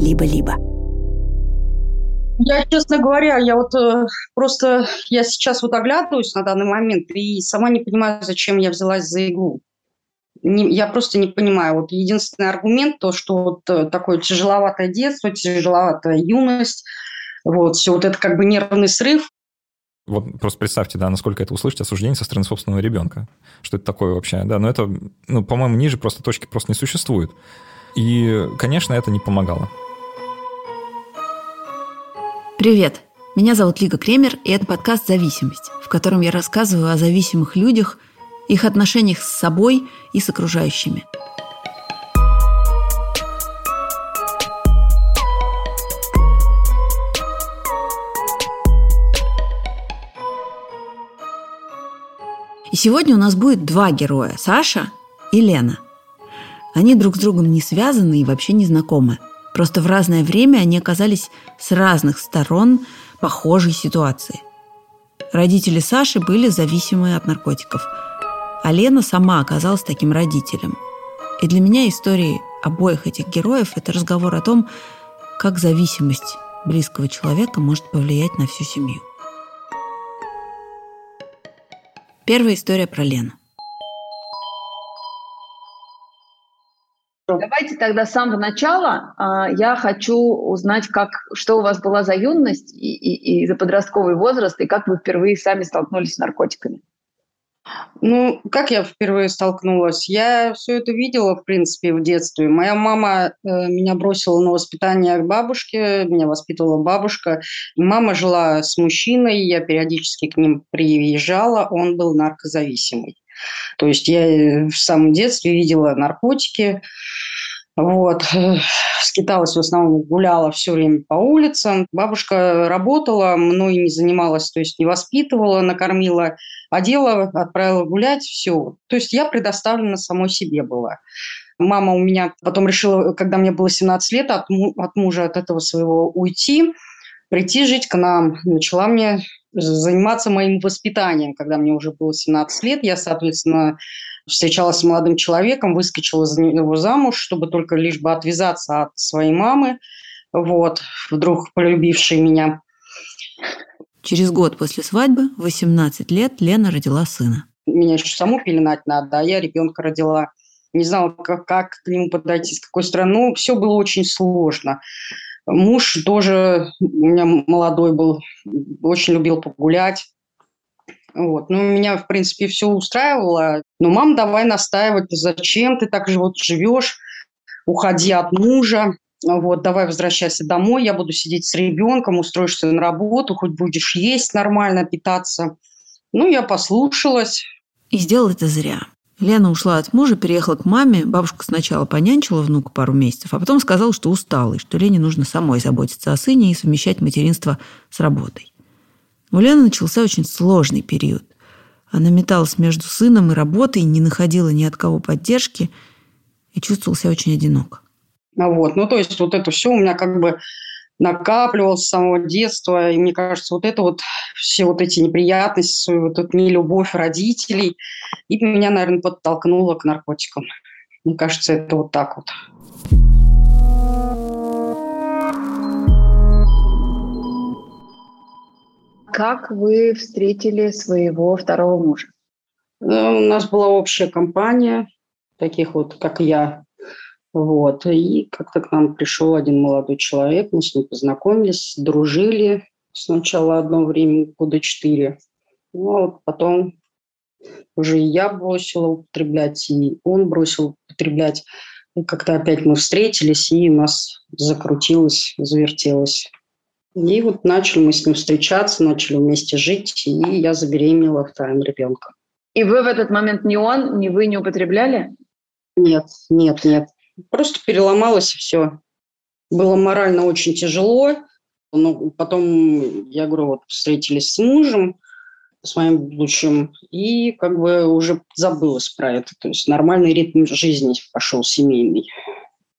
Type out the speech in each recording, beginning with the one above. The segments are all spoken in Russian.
либо-либо. Я, честно говоря, я вот э, просто, я сейчас вот оглядываюсь на данный момент и сама не понимаю, зачем я взялась за иглу. Не, я просто не понимаю. Вот единственный аргумент, то, что вот э, такое тяжеловатое детство, тяжеловатая юность, вот, все вот это как бы нервный срыв. Вот просто представьте, да, насколько это услышать осуждение со стороны собственного ребенка. Что это такое вообще, да, но это, ну, по-моему, ниже просто точки просто не существует. И, конечно, это не помогало. Привет! Меня зовут Лига Кремер, и это подкаст «Зависимость», в котором я рассказываю о зависимых людях, их отношениях с собой и с окружающими. И сегодня у нас будет два героя – Саша и Лена. Они друг с другом не связаны и вообще не знакомы – Просто в разное время они оказались с разных сторон похожей ситуации. Родители Саши были зависимы от наркотиков, а Лена сама оказалась таким родителем. И для меня истории обоих этих героев – это разговор о том, как зависимость близкого человека может повлиять на всю семью. Первая история про Лену. Давайте тогда с самого начала э, я хочу узнать, как, что у вас была за юность и, и, и за подростковый возраст, и как вы впервые сами столкнулись с наркотиками. Ну, как я впервые столкнулась? Я все это видела, в принципе, в детстве. Моя мама э, меня бросила на воспитание к бабушке, меня воспитывала бабушка. Мама жила с мужчиной, я периодически к ним приезжала, он был наркозависимый. То есть я в самом детстве видела наркотики, вот. Скиталась в основном, гуляла все время по улицам. Бабушка работала, мной не занималась, то есть не воспитывала, накормила, одела, отправила гулять, все. То есть я предоставлена самой себе была. Мама у меня потом решила, когда мне было 17 лет, от, от мужа, от этого своего уйти, прийти жить к нам. Начала мне заниматься моим воспитанием, когда мне уже было 17 лет. Я, соответственно, встречалась с молодым человеком, выскочила за него замуж, чтобы только лишь бы отвязаться от своей мамы, вот, вдруг полюбившей меня. Через год после свадьбы, 18 лет, Лена родила сына. Меня еще саму пеленать надо, а я ребенка родила. Не знала, как, как к нему подойти, с какой стороны. Ну, все было очень сложно. Муж тоже у меня молодой был, очень любил погулять. Вот. Ну, меня, в принципе, все устраивало. Но, мам, давай настаивать, зачем ты так же вот живешь, уходи от мужа, вот, давай возвращайся домой, я буду сидеть с ребенком, устроишься на работу, хоть будешь есть нормально, питаться. Ну, я послушалась. И сделала это зря. Лена ушла от мужа, переехала к маме. Бабушка сначала понянчила внука пару месяцев, а потом сказала, что устала, и что Лене нужно самой заботиться о сыне и совмещать материнство с работой. У Лены начался очень сложный период. Она металась между сыном и работой, не находила ни от кого поддержки и чувствовала себя очень одиноко. Вот, ну то есть вот это все у меня как бы накапливалось с самого детства. И мне кажется, вот это вот, все вот эти неприятности, вот эта нелюбовь родителей, и меня, наверное, подтолкнуло к наркотикам. Мне кажется, это вот так вот. Как вы встретили своего второго мужа? Ну, у нас была общая компания, таких вот, как я, вот. И как-то к нам пришел один молодой человек, мы с ним познакомились, дружили сначала одно время, года четыре. Ну, а вот потом уже и я бросила употреблять, и он бросил употреблять. И как-то опять мы встретились, и у нас закрутилось, завертелось. И вот начали мы с ним встречаться, начали вместе жить, и я забеременела вторым ребенком. И вы в этот момент ни он, ни вы не употребляли? Нет, нет, нет. Просто переломалось все. Было морально очень тяжело. Но потом, я говорю, вот встретились с мужем, с моим будущим, и как бы уже забылась про это. То есть нормальный ритм жизни пошел семейный.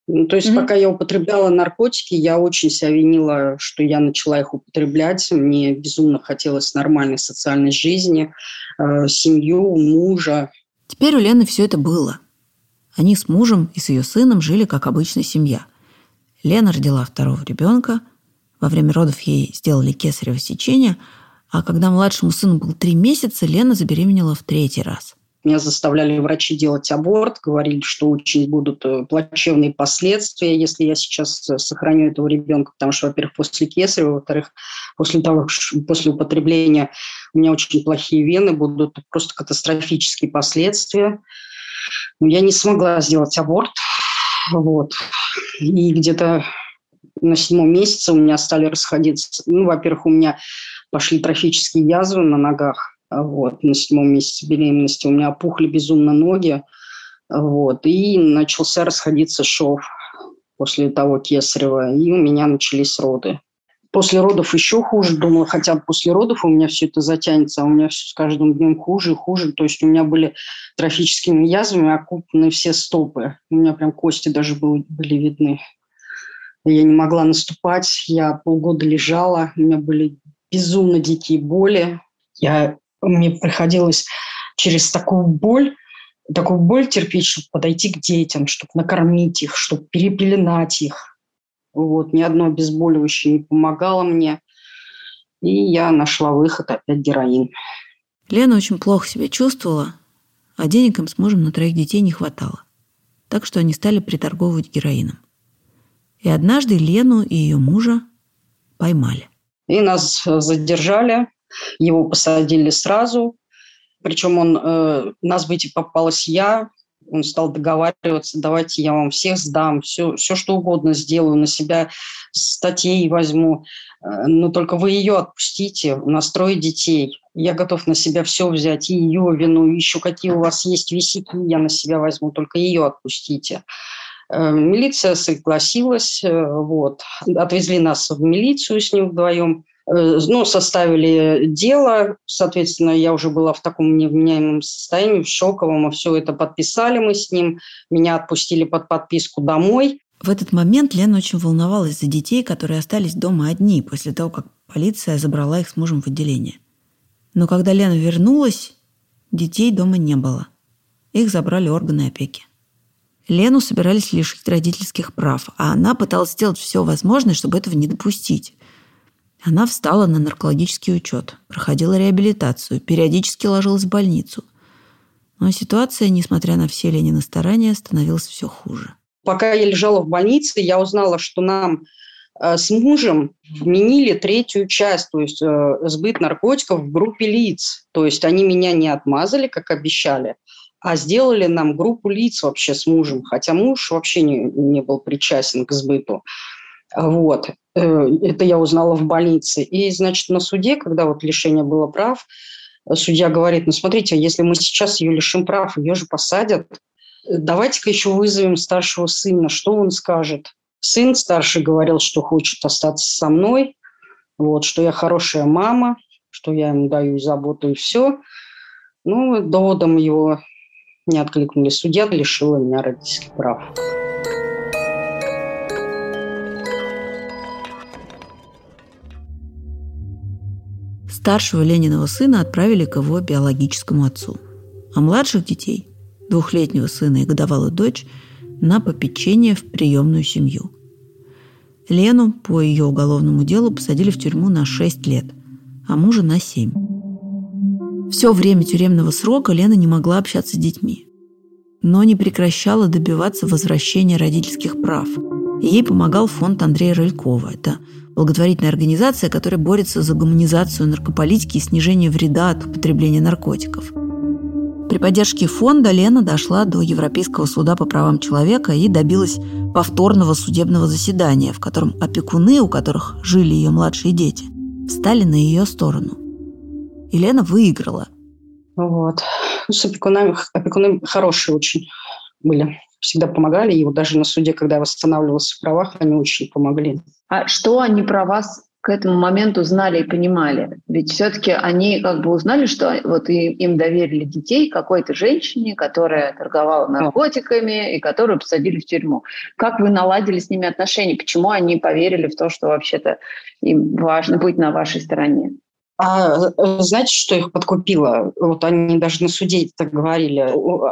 Ну, то есть mm-hmm. пока я употребляла наркотики, я очень себя винила, что я начала их употреблять. Мне безумно хотелось нормальной социальной жизни, э, семью, мужа. Теперь у Лены все это было – они с мужем и с ее сыном жили как обычная семья. Лена родила второго ребенка. Во время родов ей сделали кесарево сечение, а когда младшему сыну был три месяца, Лена забеременела в третий раз – меня заставляли врачи делать аборт, говорили, что очень будут э, плачевные последствия, если я сейчас э, сохраню этого ребенка, потому что, во-первых, после кесарева, во-вторых, после того, после употребления у меня очень плохие вены, будут просто катастрофические последствия. Я не смогла сделать аборт. Вот. И где-то на седьмом месяце у меня стали расходиться. Ну, во-первых, у меня пошли трофические язвы на ногах. Вот, на седьмом месяце беременности у меня опухли безумно ноги. Вот, и начался расходиться шов после того кесарева, и у меня начались роды. После родов еще хуже, думала, хотя бы после родов у меня все это затянется, а у меня все с каждым днем хуже и хуже. То есть у меня были трофическими язвами окупаны все стопы. У меня прям кости даже были, были видны. Я не могла наступать, я полгода лежала, у меня были безумно дикие боли. Я мне приходилось через такую боль, такую боль терпеть, чтобы подойти к детям, чтобы накормить их, чтобы перепеленать их. Вот, ни одно обезболивающее не помогало мне. И я нашла выход, опять героин. Лена очень плохо себя чувствовала, а денег им с мужем на троих детей не хватало. Так что они стали приторговывать героином. И однажды Лену и ее мужа поймали. И нас задержали, его посадили сразу, причем он, э, нас выйти попалась я, он стал договариваться, давайте я вам всех сдам, все, все что угодно сделаю, на себя статей возьму, э, но только вы ее отпустите, у нас трое детей. Я готов на себя все взять, и ее вину, еще какие у вас есть висяки, я на себя возьму, только ее отпустите. Э, милиция согласилась, э, вот. Отвезли нас в милицию с ним вдвоем. Э, ну, составили дело, соответственно, я уже была в таком невменяемом состоянии, в шоковом, а все это подписали мы с ним, меня отпустили под подписку домой. В этот момент Лена очень волновалась за детей, которые остались дома одни после того, как полиция забрала их с мужем в отделение. Но когда Лена вернулась, детей дома не было. Их забрали органы опеки. Лену собирались лишить родительских прав, а она пыталась сделать все возможное, чтобы этого не допустить. Она встала на наркологический учет, проходила реабилитацию, периодически ложилась в больницу. Но ситуация, несмотря на все Ленины старания, становилась все хуже. Пока я лежала в больнице, я узнала, что нам э, с мужем вменили третью часть, то есть э, сбыт наркотиков в группе лиц. То есть они меня не отмазали, как обещали, а сделали нам группу лиц вообще с мужем, хотя муж вообще не, не был причастен к сбыту. Вот. Э, это я узнала в больнице. И, значит, на суде, когда вот лишение было прав, судья говорит, ну, смотрите, если мы сейчас ее лишим прав, ее же посадят, давайте-ка еще вызовем старшего сына, что он скажет. Сын старший говорил, что хочет остаться со мной, вот, что я хорошая мама, что я ему даю заботу и все. Ну, доводом его не откликнули. Судья лишила меня родительских прав. Старшего Лениного сына отправили к его биологическому отцу, а младших детей, двухлетнего сына и годовалую дочь, на попечение в приемную семью. Лену по ее уголовному делу посадили в тюрьму на 6 лет, а мужа на 7. Все время тюремного срока Лена не могла общаться с детьми, но не прекращала добиваться возвращения родительских прав. Ей помогал фонд Андрея Рылькова. Это благотворительная организация, которая борется за гуманизацию наркополитики и снижение вреда от употребления наркотиков. При поддержке фонда Лена дошла до Европейского суда по правам человека и добилась повторного судебного заседания, в котором опекуны, у которых жили ее младшие дети, встали на ее сторону. И Лена выиграла. Вот. С опекунами, опекуны хорошие очень были всегда помогали. И вот даже на суде, когда я восстанавливался в правах, они очень помогли. А что они про вас к этому моменту знали и понимали? Ведь все-таки они как бы узнали, что вот им доверили детей какой-то женщине, которая торговала наркотиками и которую посадили в тюрьму. Как вы наладили с ними отношения? Почему они поверили в то, что вообще-то им важно быть на вашей стороне? А э, знаете, что их подкупило? Вот они даже на суде так говорили.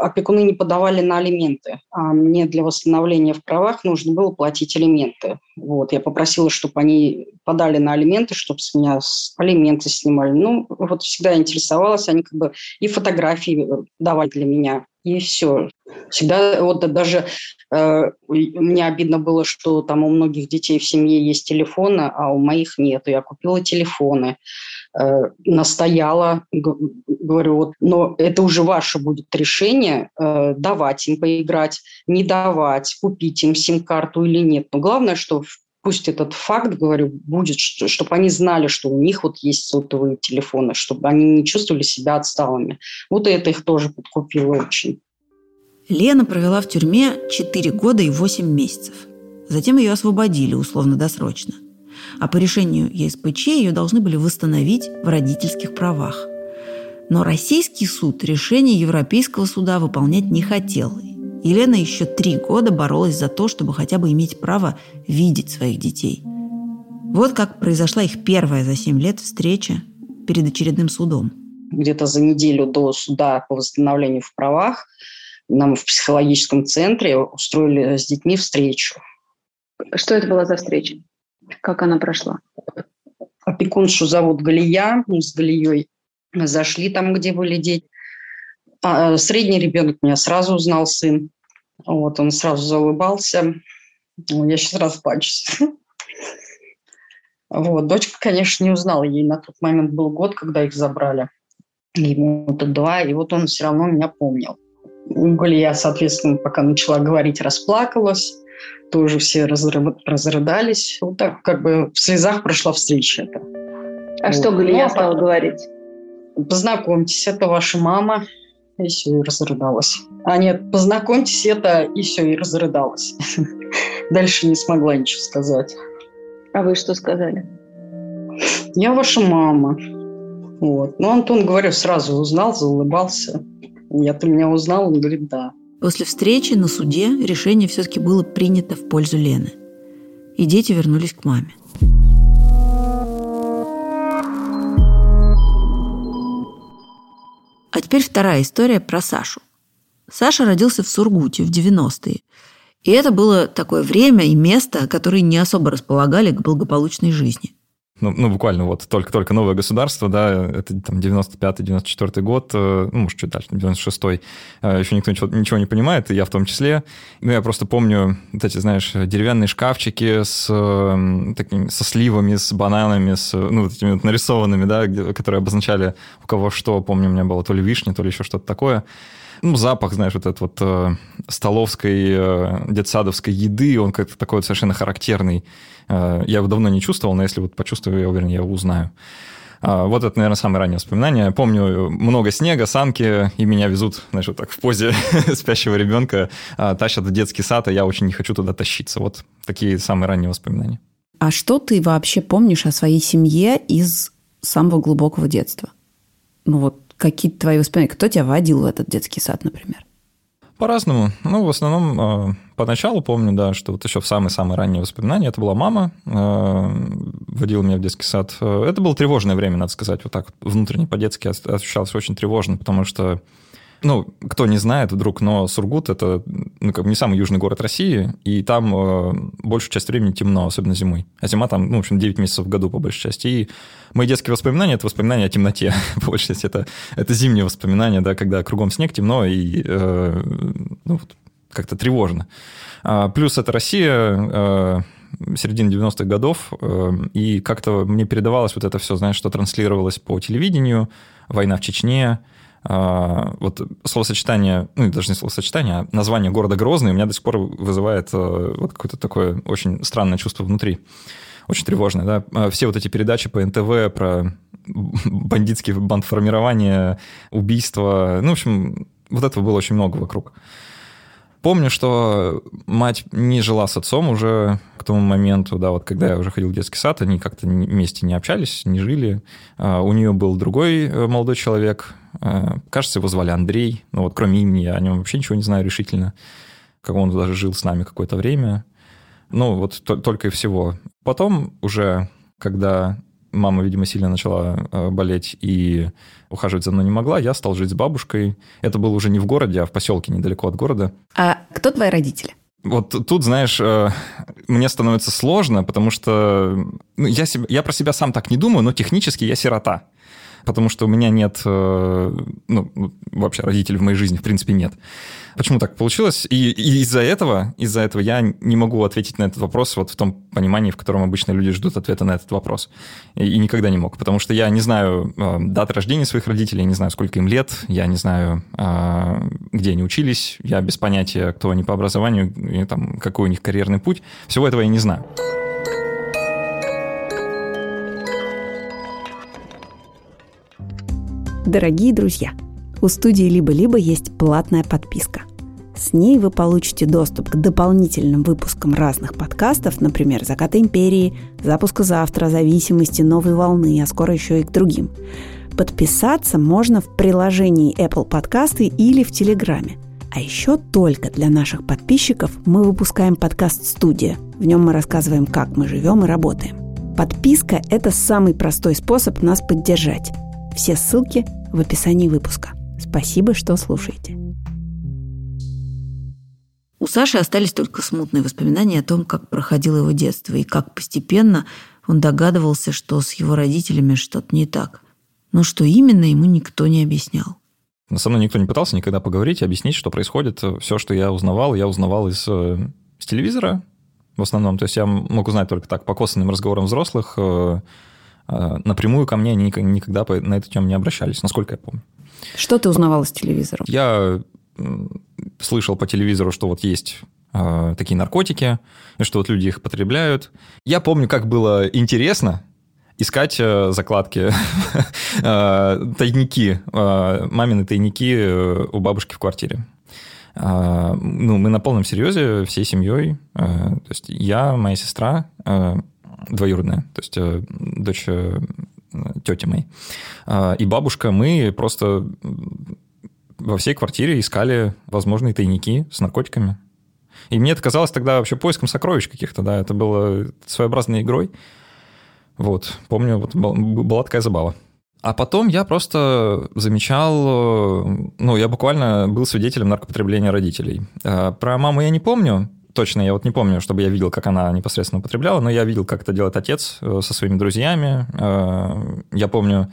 Опекуны не подавали на алименты, а мне для восстановления в правах нужно было платить алименты. Вот, я попросила, чтобы они подали на алименты, чтобы с меня алименты снимали. Ну, вот всегда интересовалась, они как бы и фотографии давали для меня, и все. Всегда, вот даже э, мне обидно было, что там у многих детей в семье есть телефоны, а у моих нет. Я купила телефоны. Э, настояла, говорю, вот, но это уже ваше будет решение, э, давать им поиграть, не давать, купить им сим-карту или нет. Но главное, что пусть этот факт, говорю, будет, что, чтобы они знали, что у них вот есть сотовые телефоны, чтобы они не чувствовали себя отсталыми. Вот это их тоже подкупило очень. Лена провела в тюрьме 4 года и 8 месяцев. Затем ее освободили условно-досрочно – а по решению ЕСПЧ ее должны были восстановить в родительских правах. Но российский суд решение Европейского суда выполнять не хотел. Елена еще три года боролась за то, чтобы хотя бы иметь право видеть своих детей. Вот как произошла их первая за семь лет встреча перед очередным судом. Где-то за неделю до суда по восстановлению в правах нам в психологическом центре устроили с детьми встречу. Что это была за встреча? Как она прошла? Опекуншу зовут Галия, мы с Галией зашли там, где были дети. А, средний ребенок меня сразу узнал, сын. Вот, он сразу заулыбался. Я сейчас расплачусь. Вот, дочка, конечно, не узнала. Ей на тот момент был год, когда их забрали. Ему-то два, и вот он все равно меня помнил. Галия, соответственно, пока начала говорить, расплакалась тоже все разрыдались. Вот так как бы в слезах прошла встреча. Это. А вот. что Галия ну, стала говорить? Познакомьтесь, это ваша мама. И все, и разрыдалась. А нет, познакомьтесь, это и все, и разрыдалась. Дальше не смогла ничего сказать. А вы что сказали? Я ваша мама. Вот. Ну, Антон, говорю, сразу узнал, заулыбался. Я, ты меня узнал? Он говорит, да. После встречи на суде решение все-таки было принято в пользу Лены. И дети вернулись к маме. А теперь вторая история про Сашу. Саша родился в Сургуте в 90-е. И это было такое время и место, которые не особо располагали к благополучной жизни ну, ну буквально вот только-только новое государство, да, это там 95-94 год, э, ну, может, чуть дальше, 96-й, э, еще никто ничего, ничего не понимает, и я в том числе. Ну, я просто помню вот эти, знаешь, деревянные шкафчики с э, такими, со сливами, с бананами, с, ну, вот этими вот нарисованными, да, которые обозначали у кого что. Помню, у меня было то ли вишня, то ли еще что-то такое ну, запах, знаешь, вот этот вот э, столовской, э, детсадовской еды, он как-то такой вот совершенно характерный. Э, я его давно не чувствовал, но если вот почувствую, я уверен, я его узнаю. Э, вот это, наверное, самое раннее воспоминание. Помню много снега, санки, и меня везут, знаешь, вот так в позе спящего ребенка, э, тащат в детский сад, а я очень не хочу туда тащиться. Вот такие самые ранние воспоминания. А что ты вообще помнишь о своей семье из самого глубокого детства? Ну вот какие-то твои воспоминания? Кто тебя водил в этот детский сад, например? По-разному. Ну, в основном, э, поначалу помню, да, что вот еще в самые-самые ранние воспоминания это была мама, э, водила меня в детский сад. Э, это было тревожное время, надо сказать, вот так внутренне по-детски ощущалось очень тревожно, потому что ну, кто не знает вдруг, но Сургут – это ну, как бы не самый южный город России, и там э, большую часть времени темно, особенно зимой. А зима там, ну, в общем, 9 месяцев в году, по большей части. И мои детские воспоминания – это воспоминания о темноте, по большей части. Это, это зимние воспоминания, да, когда кругом снег, темно и э, ну, как-то тревожно. А, плюс это Россия, э, середины 90-х годов, э, и как-то мне передавалось вот это все, знаешь, что транслировалось по телевидению, война в Чечне, вот словосочетание, ну, даже не словосочетание, а название города Грозный у меня до сих пор вызывает э, вот какое-то такое очень странное чувство внутри. Очень тревожное, да. А все вот эти передачи по НТВ про бандитские бандформирования, убийства, ну, в общем, вот этого было очень много вокруг. Помню, что мать не жила с отцом уже к тому моменту, да, вот когда я уже ходил в детский сад, они как-то вместе не общались, не жили. А у нее был другой э, молодой человек, э, кажется, его звали Андрей, но вот кроме имени я о нем вообще ничего не знаю решительно, как он даже жил с нами какое-то время. Ну, вот только и всего. Потом уже, когда мама, видимо, сильно начала э, болеть и ухаживать за мной не могла, я стал жить с бабушкой. Это было уже не в городе, а в поселке недалеко от города. А кто твои родители? Вот тут, знаешь, э, мне становится сложно, потому что ну, я, себя, я про себя сам так не думаю, но технически я сирота потому что у меня нет, э, ну, вообще родителей в моей жизни, в принципе, нет. Почему так получилось? И, и из-за этого, из-за этого я не могу ответить на этот вопрос вот в том понимании, в котором обычно люди ждут ответа на этот вопрос. И, и никогда не мог, потому что я не знаю э, даты рождения своих родителей, не знаю, сколько им лет, я не знаю, э, где они учились, я без понятия, кто они по образованию, и, там, какой у них карьерный путь. Всего этого я не знаю. Дорогие друзья, у студии «Либо-либо» есть платная подписка. С ней вы получите доступ к дополнительным выпускам разных подкастов, например, «Заката империи», «Запуска завтра», «Зависимости», «Новой волны», а скоро еще и к другим. Подписаться можно в приложении Apple Подкасты или в Телеграме. А еще только для наших подписчиков мы выпускаем подкаст «Студия». В нем мы рассказываем, как мы живем и работаем. Подписка – это самый простой способ нас поддержать. Все ссылки в описании выпуска. Спасибо, что слушаете. У Саши остались только смутные воспоминания о том, как проходило его детство и как постепенно он догадывался, что с его родителями что-то не так. Но что именно, ему никто не объяснял. Со мной никто не пытался никогда поговорить, объяснить, что происходит. Все, что я узнавал, я узнавал из, из телевизора в основном. То есть я мог узнать только так по косвенным разговорам взрослых, э, напрямую ко мне они никогда на эту тему не обращались, насколько я помню. Что ты узнавал из телевизора? Я слышал по телевизору, что вот есть э, такие наркотики, и что вот люди их потребляют. Я помню, как было интересно искать э, закладки, э, тайники, э, мамины тайники э, у бабушки в квартире. Э, ну, мы на полном серьезе всей семьей, э, то есть я, моя сестра, двоюродная, то есть э, дочь э, тети моей. А, и бабушка, мы просто во всей квартире искали возможные тайники с наркотиками. И мне это казалось тогда вообще поиском сокровищ каких-то, да, это было своеобразной игрой. Вот, помню, вот была такая забава. А потом я просто замечал, э, ну, я буквально был свидетелем наркопотребления родителей. А, про маму я не помню, точно, я вот не помню, чтобы я видел, как она непосредственно употребляла, но я видел, как это делает отец э, со своими друзьями. Э, я помню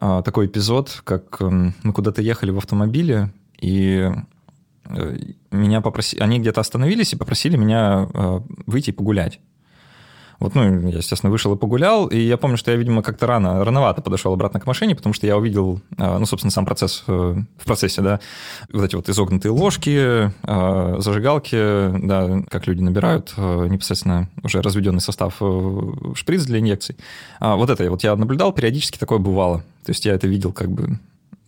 э, такой эпизод, как эм, мы куда-то ехали в автомобиле, и меня попросили, они где-то остановились и попросили меня выйти и погулять. Вот, ну, я, естественно, вышел и погулял, и я помню, что я, видимо, как-то рано, рановато подошел обратно к машине, потому что я увидел, а, ну, собственно, сам процесс э, в процессе, да, вот эти вот изогнутые ложки, а, зажигалки, да, как люди набирают э, непосредственно уже разведенный состав в шприц для инъекций. А вот это вот я наблюдал, периодически такое бывало. То есть я это видел как бы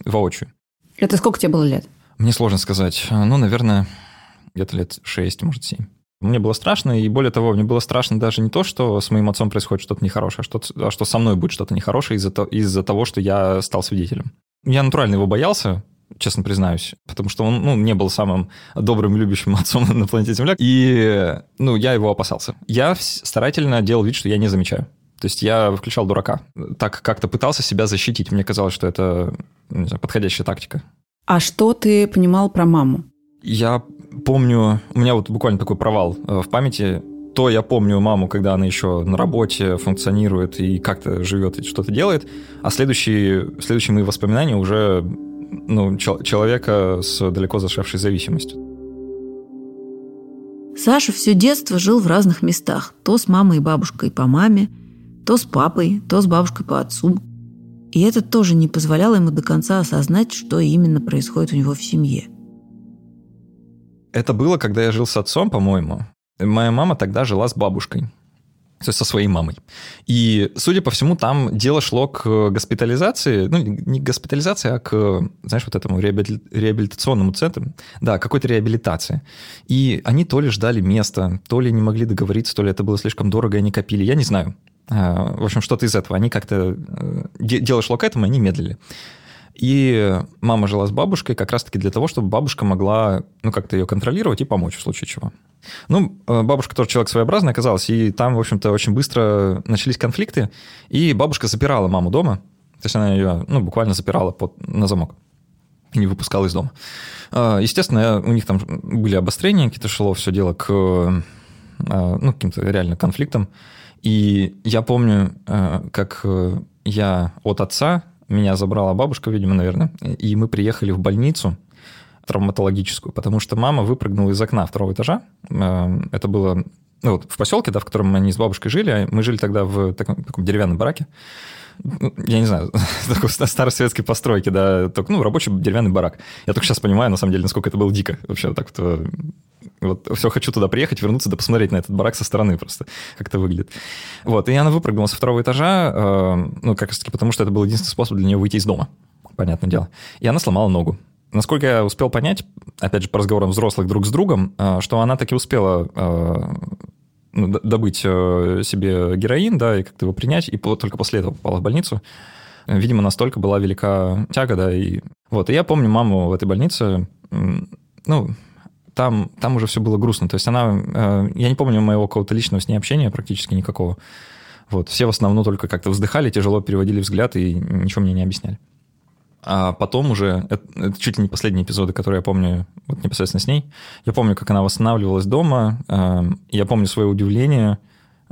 воочию. Это сколько тебе было лет? Мне сложно сказать. Ну, наверное, где-то лет 6, может, 7. Мне было страшно, и более того, мне было страшно даже не то, что с моим отцом происходит что-то нехорошее, а что, а что со мной будет что-то нехорошее из-за, то, из-за того, что я стал свидетелем. Я натурально его боялся, честно признаюсь, потому что он ну, не был самым добрым, любящим отцом на планете Земля, и ну, я его опасался. Я старательно делал вид, что я не замечаю. То есть я включал дурака. Так как-то пытался себя защитить. Мне казалось, что это знаю, подходящая тактика. А что ты понимал про маму? Я помню, у меня вот буквально такой провал э, в памяти. То я помню маму, когда она еще на работе функционирует и как-то живет и что-то делает, а следующие, следующие мои воспоминания уже ну, человека с далеко зашедшей зависимостью. Саша все детство жил в разных местах. То с мамой и бабушкой по маме, то с папой, то с бабушкой по отцу. И это тоже не позволяло ему до конца осознать, что именно происходит у него в семье. Это было, когда я жил с отцом, по-моему. Моя мама тогда жила с бабушкой. То есть со своей мамой. И, судя по всему, там дело шло к госпитализации, ну, не к госпитализации, а к, знаешь, вот этому реабилитационному центру, да, какой-то реабилитации. И они то ли ждали места, то ли не могли договориться, то ли это было слишком дорого, и они копили, я не знаю. А, в общем, что-то из этого. Они как-то... Э, дело шло к этому, они медлили. И мама жила с бабушкой как раз-таки для того, чтобы бабушка могла, ну, как-то ее контролировать и помочь в случае чего. Ну, э, бабушка тоже человек своеобразный оказалась, и там, в общем-то, очень быстро начались конфликты, и бабушка запирала маму дома, то есть она ее, ну, буквально запирала под, на замок не выпускала из дома. Э, естественно, у них там были обострения, какие-то шло все дело к э, ну, каким-то реально конфликтам. И я помню, как я от отца, меня забрала бабушка, видимо, наверное, и мы приехали в больницу, травматологическую, потому что мама выпрыгнула из окна второго этажа. Эм, это было ну, вот, в поселке, да, в котором они с бабушкой жили. А мы жили тогда в таком, таком деревянном бараке. Ну, я не знаю, такой старой советской постройки, да, только, ну, рабочий деревянный барак. Я только сейчас понимаю, на самом деле, насколько это было дико. Вообще так вот, э, вот все хочу туда приехать, вернуться, да посмотреть на этот барак со стороны просто, как это выглядит. Вот, и она выпрыгнула со второго этажа, э, ну, как раз таки потому, что это был единственный способ для нее выйти из дома, понятное дело. И она сломала ногу. Насколько я успел понять, опять же, по разговорам взрослых друг с другом, э, что она таки успела э, ну, добыть э, себе героин, да, и как-то его принять, и только после этого попала в больницу. Видимо, настолько была велика тяга, да, и вот. И я помню маму в этой больнице, ну, там, там уже все было грустно. То есть она, я не помню моего какого-то личного с ней общения практически никакого. Вот, все в основном только как-то вздыхали, тяжело переводили взгляд и ничего мне не объясняли. А потом уже, это, это чуть ли не последние эпизоды, которые я помню вот непосредственно с ней, я помню, как она восстанавливалась дома, э, я помню свое удивление,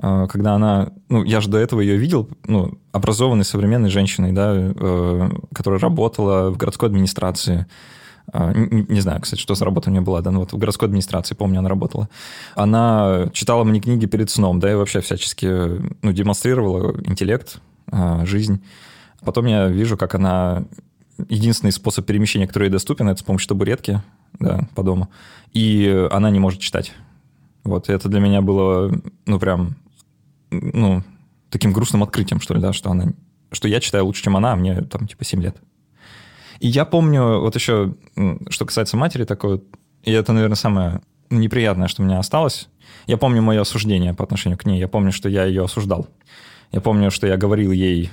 э, когда она, ну, я же до этого ее видел, ну, образованной современной женщиной, да, э, которая работала в городской администрации, э, не, не знаю, кстати, что за работа у нее была, да, но вот в городской администрации, помню, она работала. Она читала мне книги перед сном, да, и вообще всячески, ну, демонстрировала интеллект, э, жизнь. Потом я вижу, как она единственный способ перемещения, который ей доступен, это с помощью табуретки да, по дому. И она не может читать. Вот, это для меня было, ну, прям, ну, таким грустным открытием, что ли, да, что она, что я читаю лучше, чем она, а мне там, типа, 7 лет. И я помню, вот еще, что касается матери, такое, и это, наверное, самое неприятное, что у меня осталось. Я помню мое осуждение по отношению к ней. Я помню, что я ее осуждал. Я помню, что я говорил ей,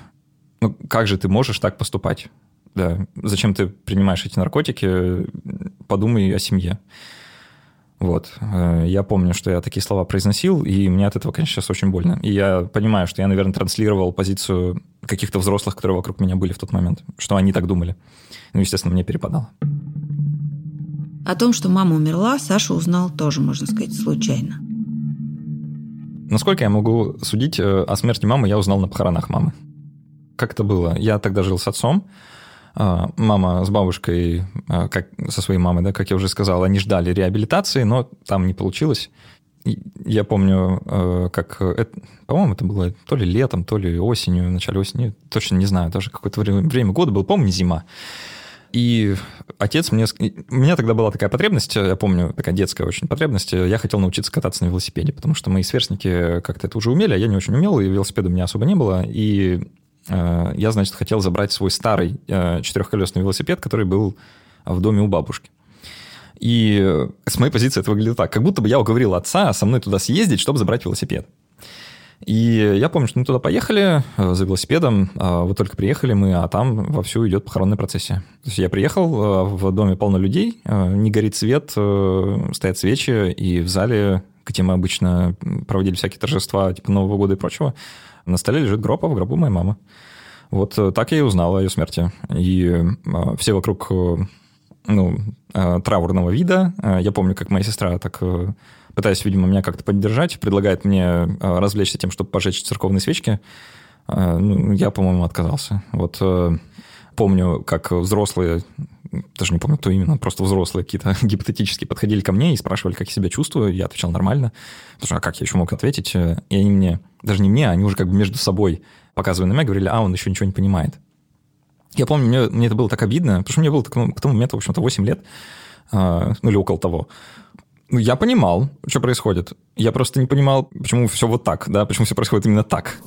ну, как же ты можешь так поступать? Да, зачем ты принимаешь эти наркотики, подумай о семье. Вот. Э, я помню, что я такие слова произносил, и мне от этого, конечно, сейчас очень больно. И я понимаю, что я, наверное, транслировал позицию каких-то взрослых, которые вокруг меня были в тот момент, что они так думали. Ну, естественно, мне перепадало. О том, что мама умерла, Саша узнал тоже, можно сказать, случайно. Насколько я могу судить э, о смерти мамы, я узнал на похоронах мамы. Как это было? Я тогда жил с отцом, мама с бабушкой, а, как, со своей мамой, да, как я уже сказал, они ждали реабилитации, но там не получилось. Я помню, э, как, по-моему, это было то ли летом, то ли осенью, в начале осени, точно не знаю, даже какое-то время, время года было, помню, зима. И отец мне... У меня тогда была такая потребность, я помню, такая детская очень потребность, я хотел научиться кататься на велосипеде, потому что мои сверстники как-то это уже умели, а я не очень умел, и велосипеда у меня особо не было. И Э, я, значит, хотел забрать свой старый э, четырехколесный велосипед, который был в доме у бабушки. И с моей позиции это выглядит так, как будто бы я уговорил отца со мной туда съездить, чтобы забрать велосипед. И я помню, что мы туда поехали э, за велосипедом, вот только приехали мы, а там вовсю идет похоронная процессия. То есть я приехал, в доме полно людей, не горит свет, стоят свечи, и в зале, где мы обычно проводили всякие торжества типа Нового года и прочего, на столе лежит гроб, а в гробу моей мамы. Вот э, так я и узнал о ее смерти. И э, все вокруг э, ну, траурного вида. Я помню, как моя сестра так пытаясь, видимо, меня как-то поддержать, предлагает мне развлечься тем, чтобы пожечь церковные свечки. Ну, я, по-моему, отказался. Вот помню, как взрослые, даже не помню, кто именно, просто взрослые какие-то гипотетически подходили ко мне и спрашивали, как я себя чувствую. Я отвечал нормально. Потому что, а как я еще мог ответить? И они мне, даже не мне, они уже как бы между собой показывая на меня, говорили, а, он еще ничего не понимает. Я помню, мне, мне это было так обидно, потому что мне было к тому, к тому моменту, в общем-то, 8 лет, э, ну или около того. Ну, я понимал, что происходит. Я просто не понимал, почему все вот так, да, почему все происходит именно так.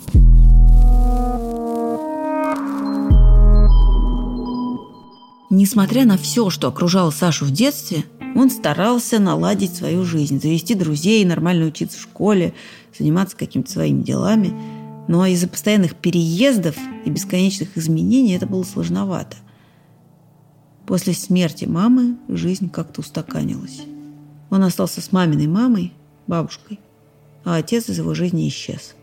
Несмотря на все, что окружало Сашу в детстве, он старался наладить свою жизнь, завести друзей, нормально учиться в школе, заниматься какими-то своими делами – но из-за постоянных переездов и бесконечных изменений это было сложновато. После смерти мамы жизнь как-то устаканилась. Он остался с маминой мамой, бабушкой, а отец из его жизни исчез.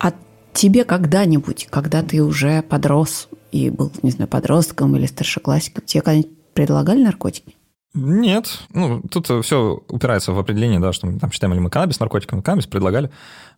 А тебе когда-нибудь, когда ты уже подрос и был, не знаю, подростком или старшеклассником, тебе когда-нибудь предлагали наркотики? Нет. Ну, тут все упирается в определение, да, что мы там считаем ли мы каннабис наркотиком. Каннабис предлагали.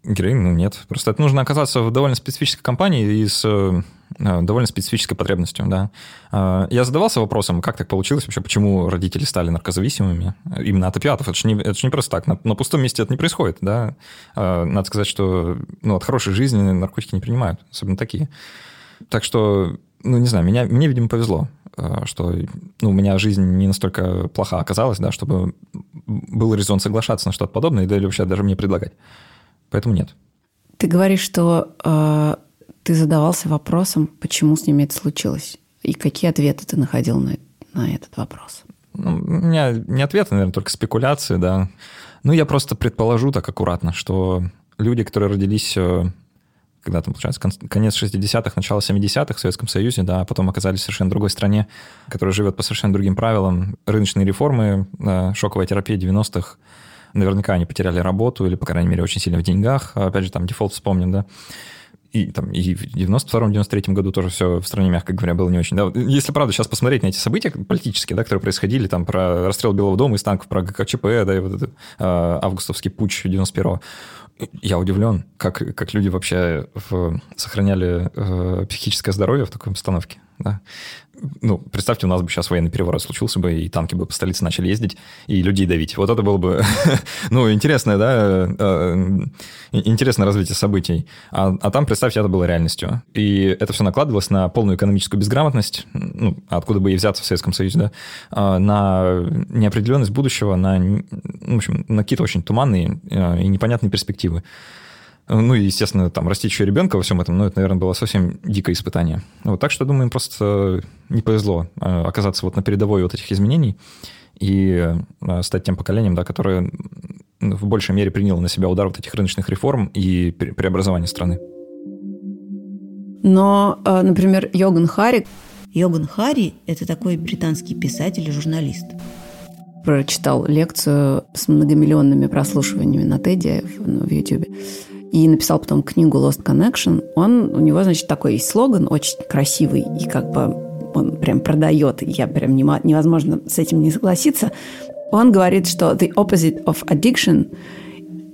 Героин, ну, нет. Просто это нужно оказаться в довольно специфической компании и с э, довольно специфической потребностью, да. А, я задавался вопросом, как так получилось вообще, почему родители стали наркозависимыми именно от опиатов. Это же не, это же не просто так. На, на пустом месте это не происходит, да. А, надо сказать, что ну, от хорошей жизни наркотики не принимают, особенно такие. Так что, ну, не знаю, меня, мне, видимо, повезло. Э, что ну, у меня жизнь не настолько плоха оказалась, да, чтобы был резон соглашаться на что-то подобное, или вообще даже мне предлагать. Поэтому нет. Ты говоришь, что э, ты задавался вопросом, почему с ними это случилось, и какие ответы ты находил на, на этот вопрос? Ну, у меня не ответы, наверное, только спекуляции, да. Ну, я просто предположу так аккуратно, что люди, которые родились э, когда там, получается, конец 60-х, начало 70-х в Советском Союзе, да, а потом оказались в совершенно другой стране, которая живет по совершенно другим правилам. Рыночные реформы, да, шоковая терапия 90-х, наверняка они потеряли работу или, по крайней мере, очень сильно в деньгах. Опять же, там дефолт вспомним, да. И, там, и в 92-93 году тоже все в стране, мягко говоря, было не очень. Да, если, правда, сейчас посмотреть на эти события политические, да, которые происходили, там, про расстрел Белого дома из танков, про ГКЧП, да, и вот этот э, августовский путь 91-го, я удивлен, как, как люди вообще в, сохраняли э, психическое здоровье в такой обстановке. Да? Ну, представьте, у нас бы сейчас военный переворот случился бы, и танки бы по столице начали ездить, и людей давить. Вот это было бы, ну, интересное, да, э, интересное развитие событий. А, а там, представьте, это было реальностью. И это все накладывалось на полную экономическую безграмотность, ну, откуда бы ей взяться в Советском Союзе, да, а, на неопределенность будущего, на, в общем, на какие-то очень туманные э, и непонятные перспективы. Ну и, естественно, там растить еще ребенка во всем этом, ну, это, наверное, было совсем дикое испытание. Вот так что, думаю, им просто не повезло э, оказаться вот на передовой вот этих изменений и э, стать тем поколением, да, которое в большей мере приняло на себя удар вот этих рыночных реформ и преобразования страны. Но, э, например, Йоган Хари... Йоган Хари – это такой британский писатель и журналист. Прочитал лекцию с многомиллионными прослушиваниями на Теди в, ну, в YouTube и написал потом книгу Lost Connection, он, у него, значит, такой есть слоган очень красивый, и как бы он прям продает, я прям не, невозможно с этим не согласиться. Он говорит, что the opposite of addiction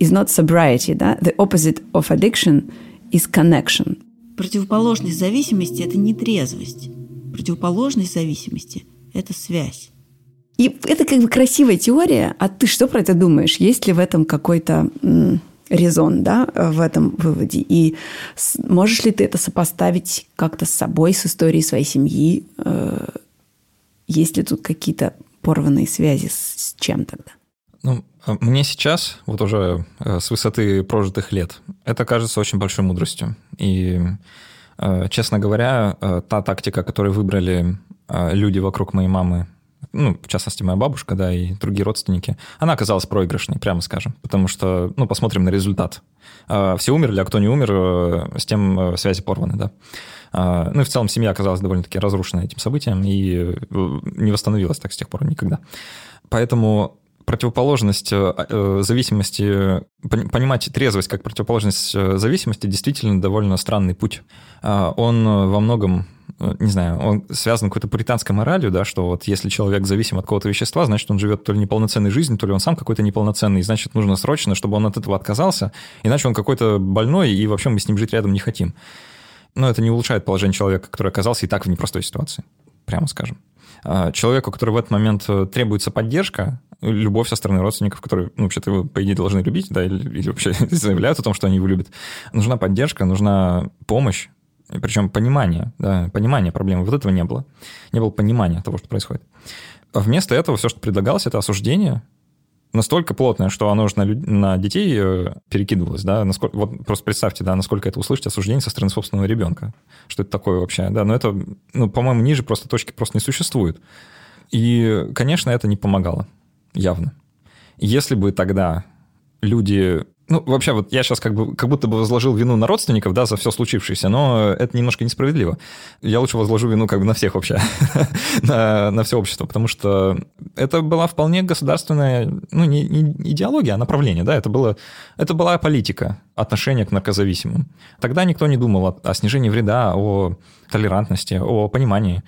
is not sobriety, да? The opposite of addiction is connection. Противоположность зависимости – это не трезвость. Противоположность зависимости – это связь. И это как бы красивая теория, а ты что про это думаешь? Есть ли в этом какой-то резон да, в этом выводе. И можешь ли ты это сопоставить как-то с собой, с историей своей семьи? Э, есть ли тут какие-то порванные связи с чем тогда? Ну, а мне сейчас, вот уже э, с высоты прожитых лет, это кажется очень большой мудростью. И, э, честно говоря, та тактика, которую выбрали люди вокруг моей мамы ну, в частности, моя бабушка, да, и другие родственники, она оказалась проигрышной, прямо скажем, потому что, ну, посмотрим на результат. А, все умерли, а кто не умер, э, с тем э, связи порваны, да. А, ну и в целом семья оказалась довольно-таки разрушена этим событием и э, не восстановилась так с тех пор никогда. Поэтому противоположность зависимости, понимать трезвость как противоположность зависимости действительно довольно странный путь. А, он во многом не знаю, он связан какой-то пуританской моралью, да, что вот если человек зависим от какого-то вещества, значит, он живет то ли неполноценной жизнью, то ли он сам какой-то неполноценный, значит, нужно срочно, чтобы он от этого отказался, иначе он какой-то больной, и вообще мы с ним жить рядом не хотим. Но это не улучшает положение человека, который оказался и так в непростой ситуации, прямо скажем. А человеку, который в этот момент э, требуется поддержка, любовь со стороны родственников, которые, ну, вообще-то его, по идее, должны любить, да, или, или вообще заявляют о том, что они его любят. Нужна поддержка, нужна помощь, причем понимание, да, понимание проблемы. Вот этого не было. Не было понимания того, что происходит. А вместо этого все, что предлагалось, это осуждение, настолько плотное, что оно уже на, люд... на детей э, перекидывалось, да, насколько... вот просто представьте, да, насколько это услышать осуждение со стороны собственного ребенка, что это такое вообще, да, но это, ну, по-моему, ниже просто точки просто не существует. И, конечно, это не помогало, явно. Если бы тогда люди Ну, вообще, вот я сейчас как, бы, как будто бы возложил вину на родственников, да, за все случившееся, но это немножко несправедливо. Я лучше возложу вину как бы на всех вообще, на, на все общество, потому что это была вполне государственная, ну, не, не идеология, а направление, да, это, было, это была политика отношения к наркозависимым. Тогда никто не думал о, о снижении вреда, о толерантности, о понимании.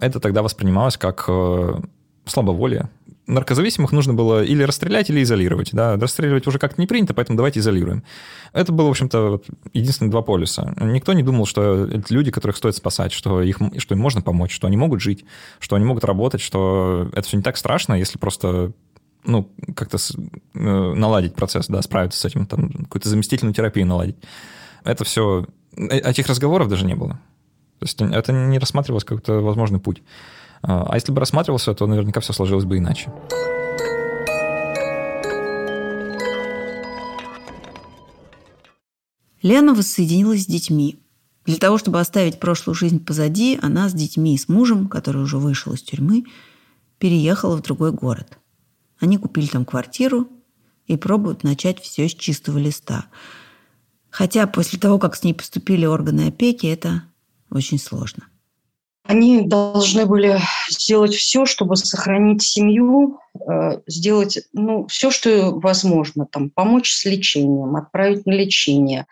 Это тогда воспринималось как э, слабоволие, наркозависимых нужно было или расстрелять, или изолировать. Да? Расстреливать уже как-то не принято, поэтому давайте изолируем. Это было, в общем-то, единственные два полюса. Никто не думал, что это люди, которых стоит спасать, что, их, что им можно помочь, что они могут жить, что они могут работать, что это все не так страшно, если просто ну, как-то э, наладить процесс, да, справиться с этим, там, какую-то заместительную терапию наладить. Это все... Э, этих разговоров даже не было. То есть это не рассматривалось как то возможный путь. А, а если бы рассматривался, то наверняка все сложилось бы иначе. Лена воссоединилась с детьми. Для того, чтобы оставить прошлую жизнь позади, она с детьми и с мужем, который уже вышел из тюрьмы, переехала в другой город. Они купили там квартиру и пробуют начать все с чистого листа. Хотя после того, как с ней поступили органы опеки, это очень сложно. Они должны были сделать все, чтобы сохранить семью, э, сделать ну, все, что возможно, там, помочь с лечением, отправить на лечение,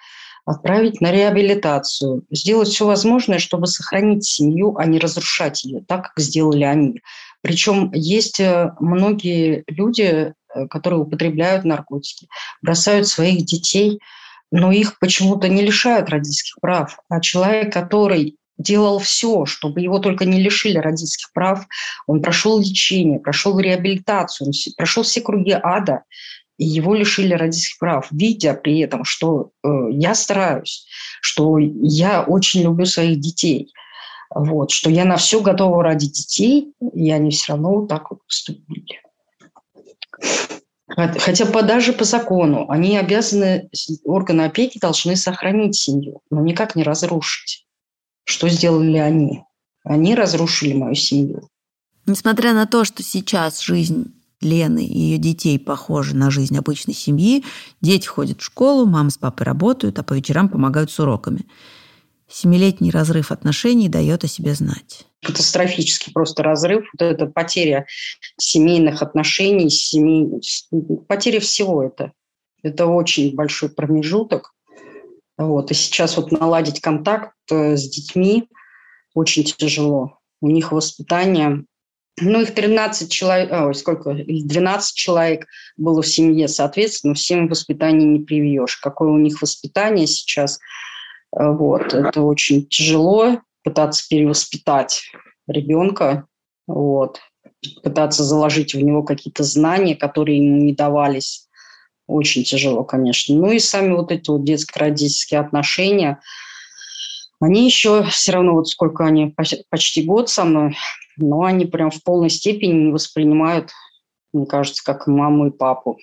отправить на реабилитацию, сделать все возможное, чтобы сохранить семью, а не разрушать ее, так, как сделали они. Причем есть э, многие люди, э, которые употребляют наркотики, бросают своих детей, но их почему-то не лишают родительских прав. А человек, который делал все, чтобы его только не лишили родительских прав. Он прошел лечение, прошел реабилитацию, он прошел все круги ада, и его лишили родительских прав, видя при этом, что э, я стараюсь, что я очень люблю своих детей, вот, что я на все готова ради детей, и они все равно вот так вот поступили. Хотя по, даже по закону они обязаны, органы опеки должны сохранить семью, но никак не разрушить. Что сделали они? Они разрушили мою семью. Несмотря на то, что сейчас жизнь Лены и ее детей похожа на жизнь обычной семьи, дети ходят в школу, мама с папой работают, а по вечерам помогают с уроками. Семилетний разрыв отношений дает о себе знать. Катастрофический просто разрыв, вот эта потеря семейных отношений, семей... потеря всего это. Это очень большой промежуток. Вот. И сейчас вот наладить контакт э, с детьми очень тяжело. У них воспитание ну, их 13 человек, ой, сколько, 12 человек было в семье, соответственно, всем воспитание не привьешь. Какое у них воспитание сейчас, э, вот, это очень тяжело пытаться перевоспитать ребенка, вот, пытаться заложить в него какие-то знания, которые ему не давались очень тяжело, конечно. Ну и сами вот эти вот детско-родительские отношения, они еще все равно, вот сколько они, почти год со мной, но они прям в полной степени не воспринимают, мне кажется, как маму и папу.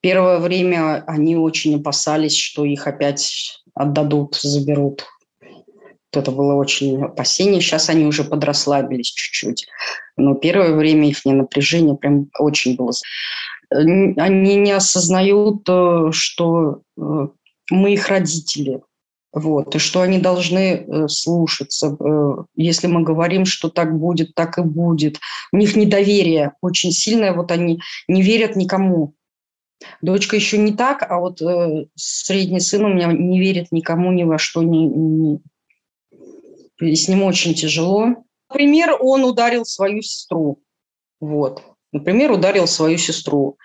Первое время они очень опасались, что их опять отдадут, заберут. Это было очень опасение. Сейчас они уже подрасслабились чуть-чуть. Но первое время их напряжение прям очень было они не осознают, э, что э, мы их родители, вот, и что они должны э, слушаться. Если мы говорим, что так будет, так и будет. У них недоверие очень сильное, вот они не верят никому. Дочка еще не так, а вот средний сын у меня не верит никому ни во что, ни, ни... И с ним очень тяжело. Например, он ударил свою сестру. Вот. Например, ударил свою сестру.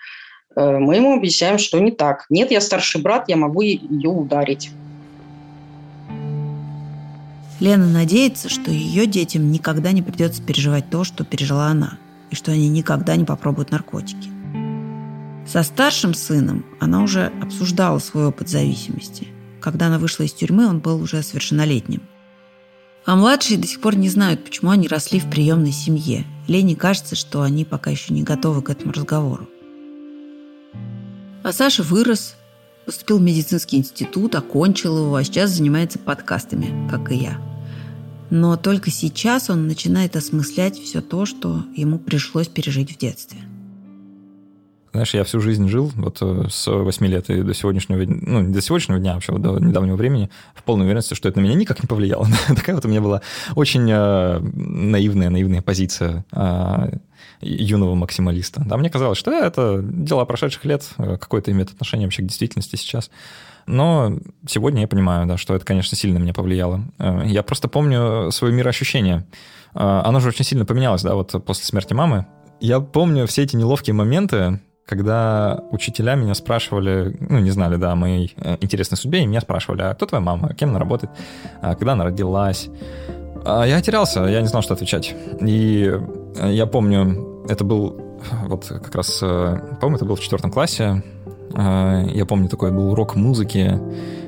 Э, мы ему объясняем, что не так. Нет, я старший брат, я могу ее ударить. Лена надеется, что ее детям никогда не придется переживать то, что пережила она, и что они никогда не попробуют наркотики. Со старшим сыном она уже обсуждала свой опыт зависимости. Когда она вышла из тюрьмы, он был уже совершеннолетним. А младшие до сих пор не знают, почему они росли в приемной семье. Лене кажется, что они пока еще не готовы к этому разговору. А Саша вырос, поступил в медицинский институт, окончил его, а сейчас занимается подкастами, как и я. Но только сейчас он начинает осмыслять все то, что ему пришлось пережить в детстве. Знаешь, я всю жизнь жил вот э, с 8 лет и до сегодняшнего, ну, не до сегодняшнего дня, а вообще до недавнего времени, в полной уверенности, что это на меня никак не повлияло. Такая вот у меня была очень э, наивная, наивная позиция э, юного максималиста. Да, мне казалось, что это дела прошедших лет, какое-то имеет отношение вообще к действительности сейчас. Но сегодня я понимаю, да, что это, конечно, сильно меня повлияло. Я просто помню свое мироощущение. Оно же очень сильно поменялось, да, вот после смерти мамы. Я помню все эти неловкие моменты, когда учителя меня спрашивали, ну, не знали, да, о моей э, интересной судьбе, и меня спрашивали, а кто твоя мама, кем она работает, а когда она родилась. А я терялся, я не знал, что отвечать. И я помню, это был вот как раз, по-моему, это был в четвертом классе, я помню, такой был урок музыки.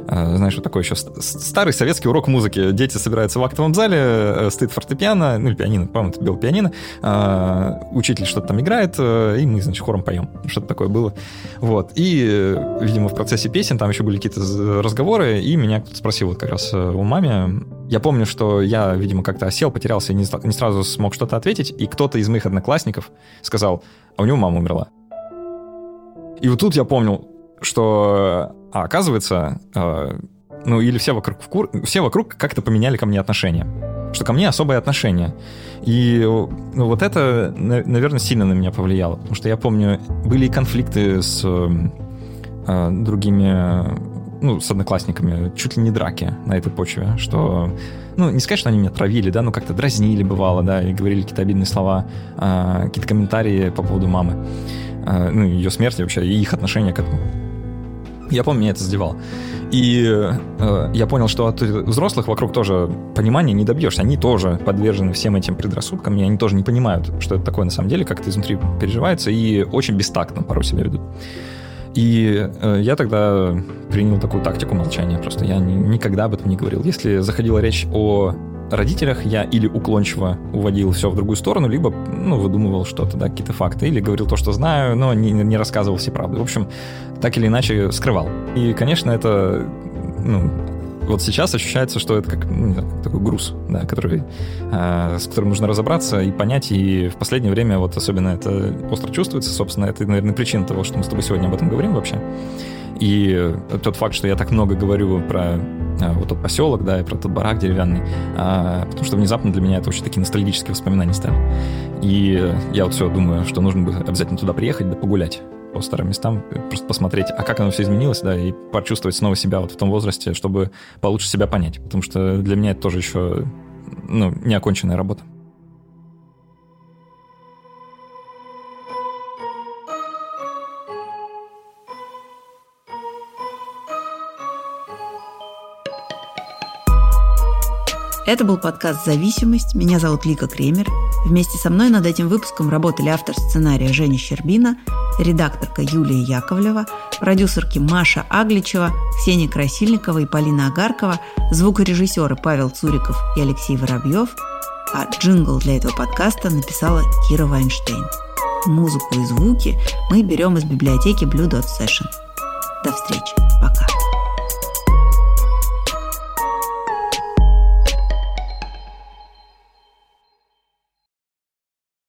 А, знаешь, вот такой еще старый советский урок музыки. Дети собираются в актовом зале, э, стоит фортепиано, ну, пианино, по-моему, это был пианино. А, учитель что-то там играет, э, и мы, значит, хором поем. Что-то такое было. Вот. И, э, видимо, в процессе песен там еще были какие-то разговоры, и меня кто-то спросил вот как раз у маме. Я помню, что я, видимо, как-то осел, потерялся и не сразу смог что-то ответить, и кто-то из моих одноклассников сказал, а у него мама умерла. И вот тут я помнил, что, а, оказывается, э, ну или все вокруг, все вокруг как-то поменяли ко мне отношения. Что ко мне особое отношение. И ну, вот это, наверное, сильно на меня повлияло. Потому что я помню, были и конфликты с э, другими, ну, с одноклассниками, чуть ли не драки на этой почве, что ну, не сказать, что они меня травили, да, но как-то дразнили, бывало, да, и говорили какие-то обидные слова, э, какие-то комментарии по поводу мамы. Э, ну, ее смерти вообще, и их отношение к этому. Я помню, меня это задевало. И э, я понял, что от взрослых вокруг тоже понимания не добьешься. Они тоже подвержены всем этим предрассудкам, и они тоже не понимают, что это такое на самом деле, как это изнутри переживается, и очень бестактно порой себя ведут. И э, я тогда принял такую тактику молчания. Просто я ни, никогда об этом не говорил. Если заходила речь о родителях я или уклончиво уводил все в другую сторону, либо ну, выдумывал что-то, да, какие-то факты, или говорил то, что знаю, но не, не рассказывал все правды. В общем, так или иначе скрывал. И, конечно, это ну, вот сейчас ощущается, что это как, ну, такой груз, да, который, э, с которым нужно разобраться и понять. И в последнее время вот особенно это остро чувствуется. Собственно, это, наверное, причина того, что мы с тобой сегодня об этом говорим вообще. И тот факт, что я так много говорю про а, вот тот поселок, да, и про тот барак деревянный, а, потому что внезапно для меня это очень такие ностальгические воспоминания стали. И я вот все думаю, что нужно бы обязательно туда приехать, да погулять по старым местам, просто посмотреть, а как оно все изменилось, да, и почувствовать снова себя вот в том возрасте, чтобы получше себя понять, потому что для меня это тоже еще, ну, неоконченная работа. Это был подкаст «Зависимость». Меня зовут Лика Кремер. Вместе со мной над этим выпуском работали автор сценария Женя Щербина, редакторка Юлия Яковлева, продюсерки Маша Агличева, Ксения Красильникова и Полина Агаркова, звукорежиссеры Павел Цуриков и Алексей Воробьев, а джингл для этого подкаста написала Кира Вайнштейн. Музыку и звуки мы берем из библиотеки Blue Dot Session. До встречи. Пока.